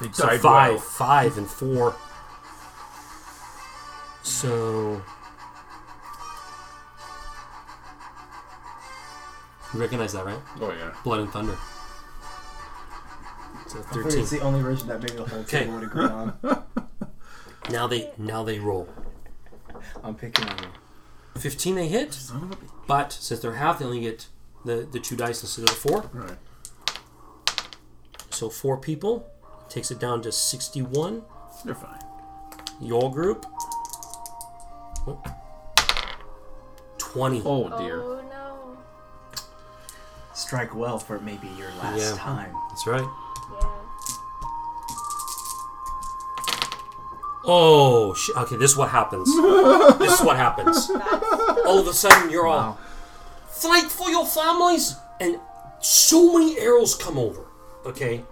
They So five, well. five, and four. So you recognize that, right? Oh yeah. Blood and Thunder. So I figured thirteen. it's the only version that maybe the whole Okay. table would agree on. Now they now they roll. I'm picking on you. 15 they hit, Son of a. but since they're half, they only get the, the two dice instead of the four. Alright. So four people takes it down to 61. They're fine. Your group. Oh. 20. Oh dear. Oh no. Strike well for maybe your last Yeah. time. That's right. Oh, sh- okay, this is what happens. this is what happens. All of a sudden, you're all fight for your families, and so many arrows come over. Okay,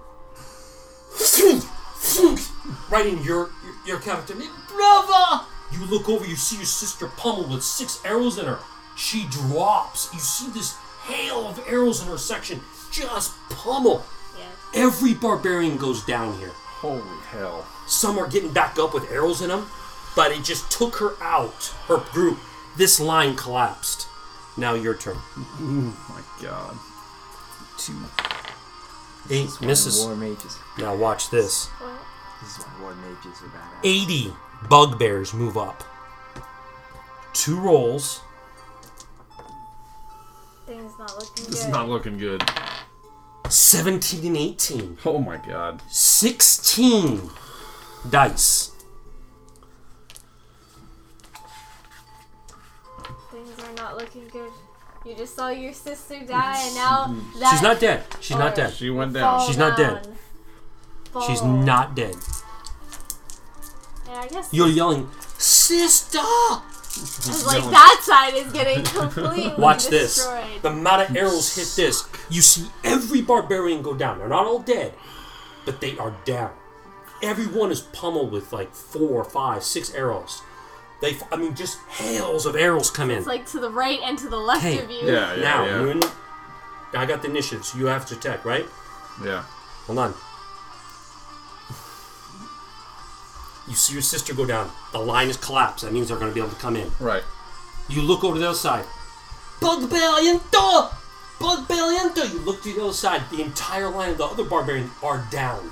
right in your your, your character. Brother! You look over, you see your sister pummeled with six arrows in her. She drops. You see this hail of arrows in her section just pummel. Yeah. Every barbarian goes down here. Holy hell. Some are getting back up with arrows in them, but it just took her out, her group. This line collapsed. Now your turn. Oh my god. Two. Eight This misses. War mages. Now watch this. This is why war mages are badass. 80 bugbears move up. Two rolls. Things not looking This good. is not looking good. 17 and 18. Oh my god. 16 dice. Things are not looking good. You just saw your sister die, and now that She's not dead. She's not dead. She went fall down. She's not dead. down. She's not dead. And I guess You're yelling, Sister! It's like that side is getting completely Watch this. destroyed. The amount of arrows hit this. You see every barbarian go down. They're not all dead, but they are down. Everyone is pummeled with like four, five, six arrows. They, I mean, just hails of arrows come in. It's like to the right and to the left Hey. of you. Yeah, yeah, now, yeah. in, I got the initiative, so you have to attack, right? Yeah. Hold on. You see your sister go down. The line is collapsed. That means they're going to be able to come in. Right. You look over to the other side. Bugbaliento! Bugbaliento! You look to the other side. The entire line of the other barbarians are down.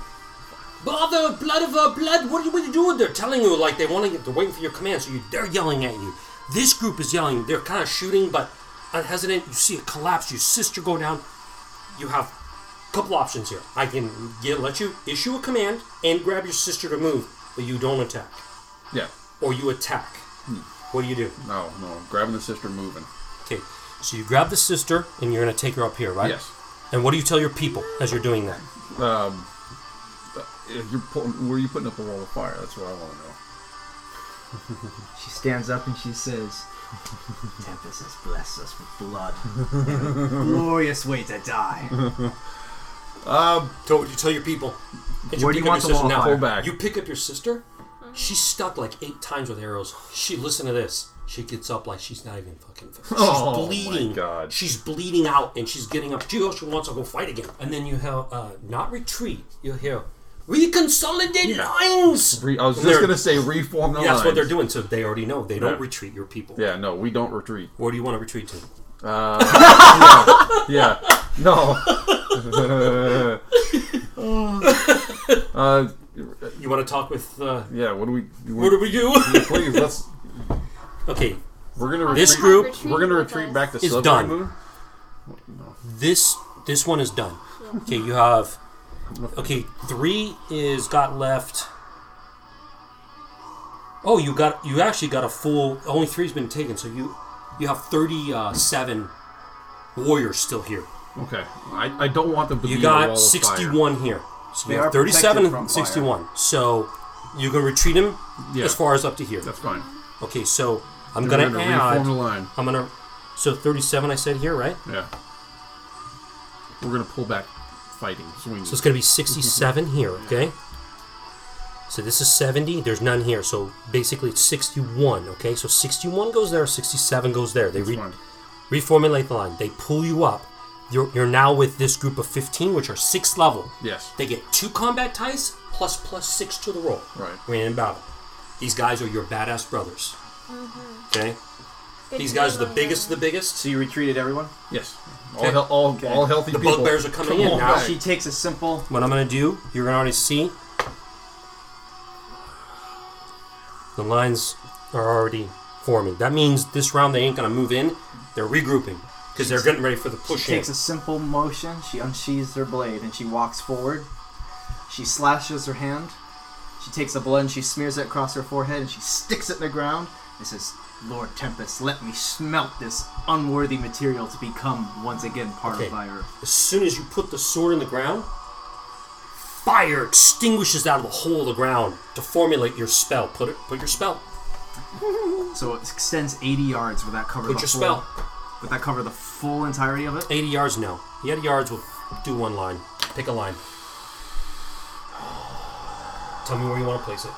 Bother, blood of our blood, what are, you, what are you doing? They're telling you like they want to get, they're waiting for your command, so you, they're yelling at you. This group is yelling. They're kind of shooting, but unhesitant. You see it collapse. Your sister go down. You have a couple options here. I can get, let you issue a command and grab your sister to move, but you don't attack. Yeah. Or you attack. What do you do? No, no. Grabbing the sister, moving. Okay, so you grab the sister and you're gonna take her up here, right? Yes. And what do you tell your people as you're doing that? Um, you're pulling, where are you putting up a wall of fire? That's what I want to know. She stands up and she says, Tempest has blessed us with blood. and a glorious way to die. Um, So you tell your people. And Where do pick you up want your the sister. wall Now, fire? Pull back. You pick up your sister. She's stuck like eight times with arrows. She listen to this. She gets up like she's not even fucking. She's Oh, my bleeding. God. She's bleeding out, and she's getting up. She also wants to go fight again. And then you have uh, not retreat. You'll hear reconsolidate Yeah. lines. re- I was just They're- gonna say reform the Yeah, that's what lines. they're doing. So they already know they don't Yeah. retreat your people. Yeah, no, we don't retreat. Where do you want to retreat to? Uh, yeah, yeah, no. uh, You want to talk with? Uh, yeah. What do we? what do we do? Please, let's. okay, We're gonna This retreat. group- Retreat We're gonna retreat back to Is Southern done. Moon. this this one is done. Okay, you have okay. Three is got left. Oh, you got you actually got a full. Only three's been taken, so you you have thirty uh, warriors still here. Okay, I, I don't want them to You be a wall got of sixty fire. one here. So They you are have thirty seven protected from and fire. sixty one. So you can retreat him Yeah. as far as up to here. That's fine. Okay, so I'm We're gonna, reform add. the line. I'm gonna. So thirty seven. I said here, right? Yeah. We're gonna pull back, fighting, swinging. So it's going to be 67 here, okay? So this is 70. There's none here. So basically it's 61, okay? So 61 goes there, 67 goes there. They re- fine. reformulate the line. They pull you up. You're, you're now with this group of 15, which are 6th level. Yes. They get 2 combat ties plus plus 6 to the roll. Right. When in battle. These guys are your badass brothers. Mm-hmm. Okay? Good These guys are the biggest of the biggest. So you retreated everyone? Yes. All, Okay. hel- all, Okay. all healthy The people. bugbears are coming Come in on now. back. She takes a simple. What I'm going to do, you're going to already see. The lines are already forming. That means this round they ain't to move in. They're regrouping because they're getting ready for the She push in. takes a simple motion. She unsheathes her blade and she walks forward. She slashes her hand. She takes the blood and she smears it across her forehead and she sticks it in the ground and says, Lord Tempest, let me smelt this unworthy material to become once again part Okay. of thy earth. As soon as you put the sword in the ground, fire extinguishes out of the hole of the ground to formulate your spell. Put it. Put your spell. So it extends 80 yards. Would that cover Put the your full, spell. Would that cover the full entirety of it? 80 yards, no. The 80 yards will do one line. Pick a line. Tell me where you want to place it.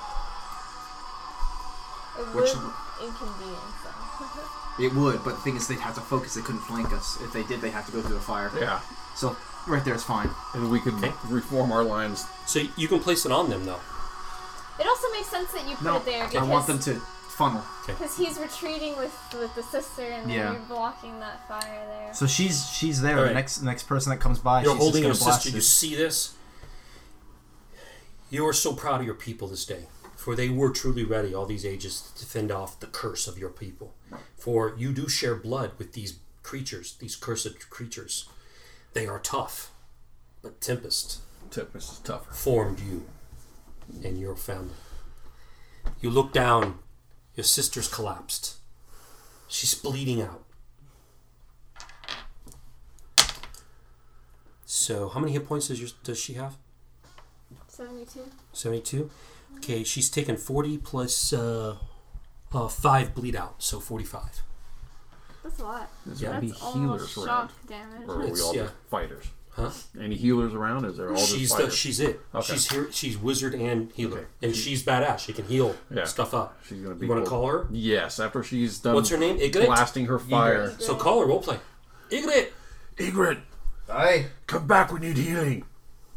It Which- would inconvenience them. It would, but the thing is, they'd have to focus. They couldn't flank us. If they did, they'd have to go through the fire. Yeah. So right there is fine. And we could Okay. reform our lines. So you can place it on them, though. It also makes sense that you put No, it there I because want them to funnel. because he's retreating with with the sister and then Yeah. you're blocking that fire there. So she's she's there. All The next next person that comes by, You're she's holding your just gonna blast sister. it. You see this? You are so proud of your people this day, for they were truly ready all these ages to fend off the curse of your people. For you do share blood with these creatures, these cursed creatures. They are tough, but Tempest Tempest is tougher. formed you and your family. You look down, your sister's collapsed. She's bleeding out. So, how many hit points does, your, does she have? Seventy-two. 72? Okay, she's taken 40 plus uh, uh, 5 bleed out, so 45. That's a lot. There's Yeah. gonna be That's healers almost around. shock damage. Or are we It's- all yeah. just fighters? Huh? Any healers around? Is there all just She's the, fighters? she's it. Okay. She's here. She's wizard and healer, Okay. and she's badass. She can heal Yeah. stuff up. She's gonna be. You want to call her? Yes. After she's done. What's her name? Igrit. Blasting her fire. So call her. Role play. Igrit. Egret, Aye, come back. We need healing.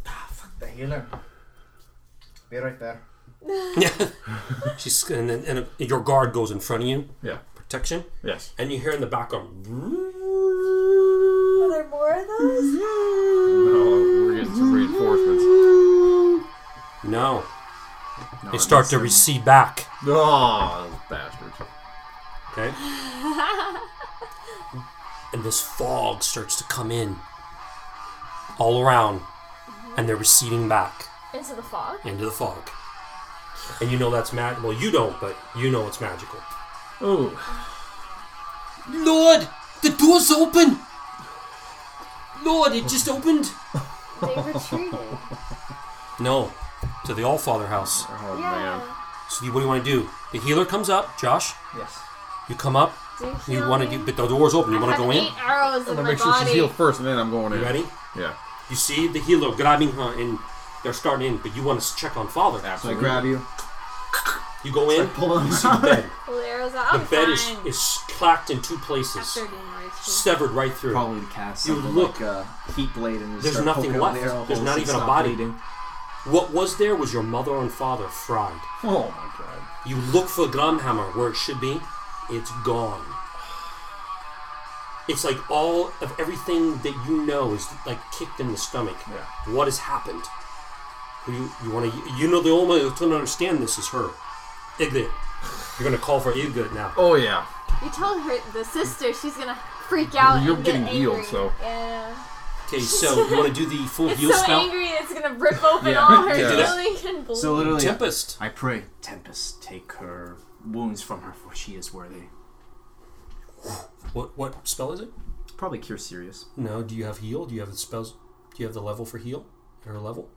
Ah, fuck the healer. Be right there. Yeah. She's and then and your guard goes in front of you, Yeah. Protection, Yes. and you hear in the background. Are there more of those? No, we're getting some reinforcements. No, No, they I start need to recede back. Oh, those bastards. Okay. and this fog starts to come in all around, and they're receding back Into the fog. into the fog. And you know that's mag. Well, you don't, but you know it's magical. Oh, Lord, the door's open. Lord, it just opened. They retreated. No, to the Allfather house. oh yeah. man. So what do you want to do? The healer comes up, Josh. Yes. You come up. Do you, You want to me? do, but the door's open. You want to have go in? eight arrows in I'm gonna my make sure she's body. healed first, and then I'm going in. You ready? Yeah. You see the healer grabbing her, and they're starting in. But you want to check on Father. So I grab you. You go in. Pull them You see the bed. Pull the arrows out. The I'm bed is, fine. is clacked in two places, After getting right through. severed right through. Probably to cast You something look- like a heat blade and just There's start nothing poking left. the arrow There's holes not and even a stop body. bleeding. What was there was your mother and father fried. Oh my god. You look for Glamhammer where it should be, it's gone. It's like all of everything that you know is like kicked in the stomach. Yeah. What has happened? You, you want to? You know the only one who's going to understand this is her, Igrit. You're going to call for Igrit now. Oh yeah. You told her the sister she's gonna freak out. You're and get getting healed, so- yeah. Okay, so you want to do the full It's heal so spell? angry it's gonna rip open Yeah. all her Yeah. healing and bleed. So literally, Tempest. I pray, Tempest, take her wounds from her, for she is worthy. What what spell is it? Probably cure serious. No. Do you have heal? Do you have the spells? Do you have the level for heal? At her level?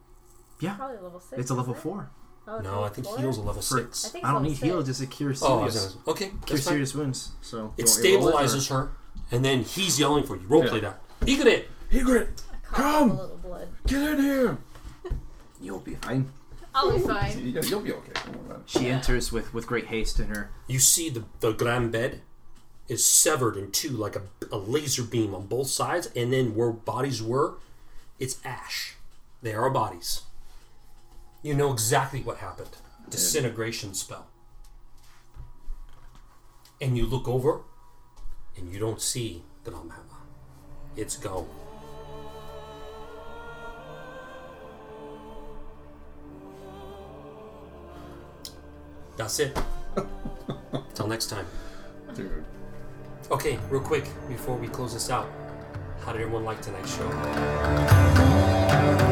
Yeah, Probably level six. it's a level it? four. Oh, No, I think four? heal's a level For- six. I think I don't need level heal, six. just a cure Oh, I was serious. gonna, okay. cure That's fine. serious wounds. So It you want me to roll stabilizes her, and then he's yelling for you. Roleplay that. Igrit. Egret, Cough Come! A little blood. get in here. You'll be fine. I'll be fine. Yeah, you'll be okay. Don't worry about it. She enters with with great haste in her. You see the the grand bed is severed in two like a, a laser beam on both sides, and then where bodies were, it's ash. They are bodies. You know exactly what happened. Disintegration spell. And you look over, and you don't see Gramhammer. It's gone. That's it. Till next time. Dude. Okay, real quick before we close this out, how did everyone like tonight's show?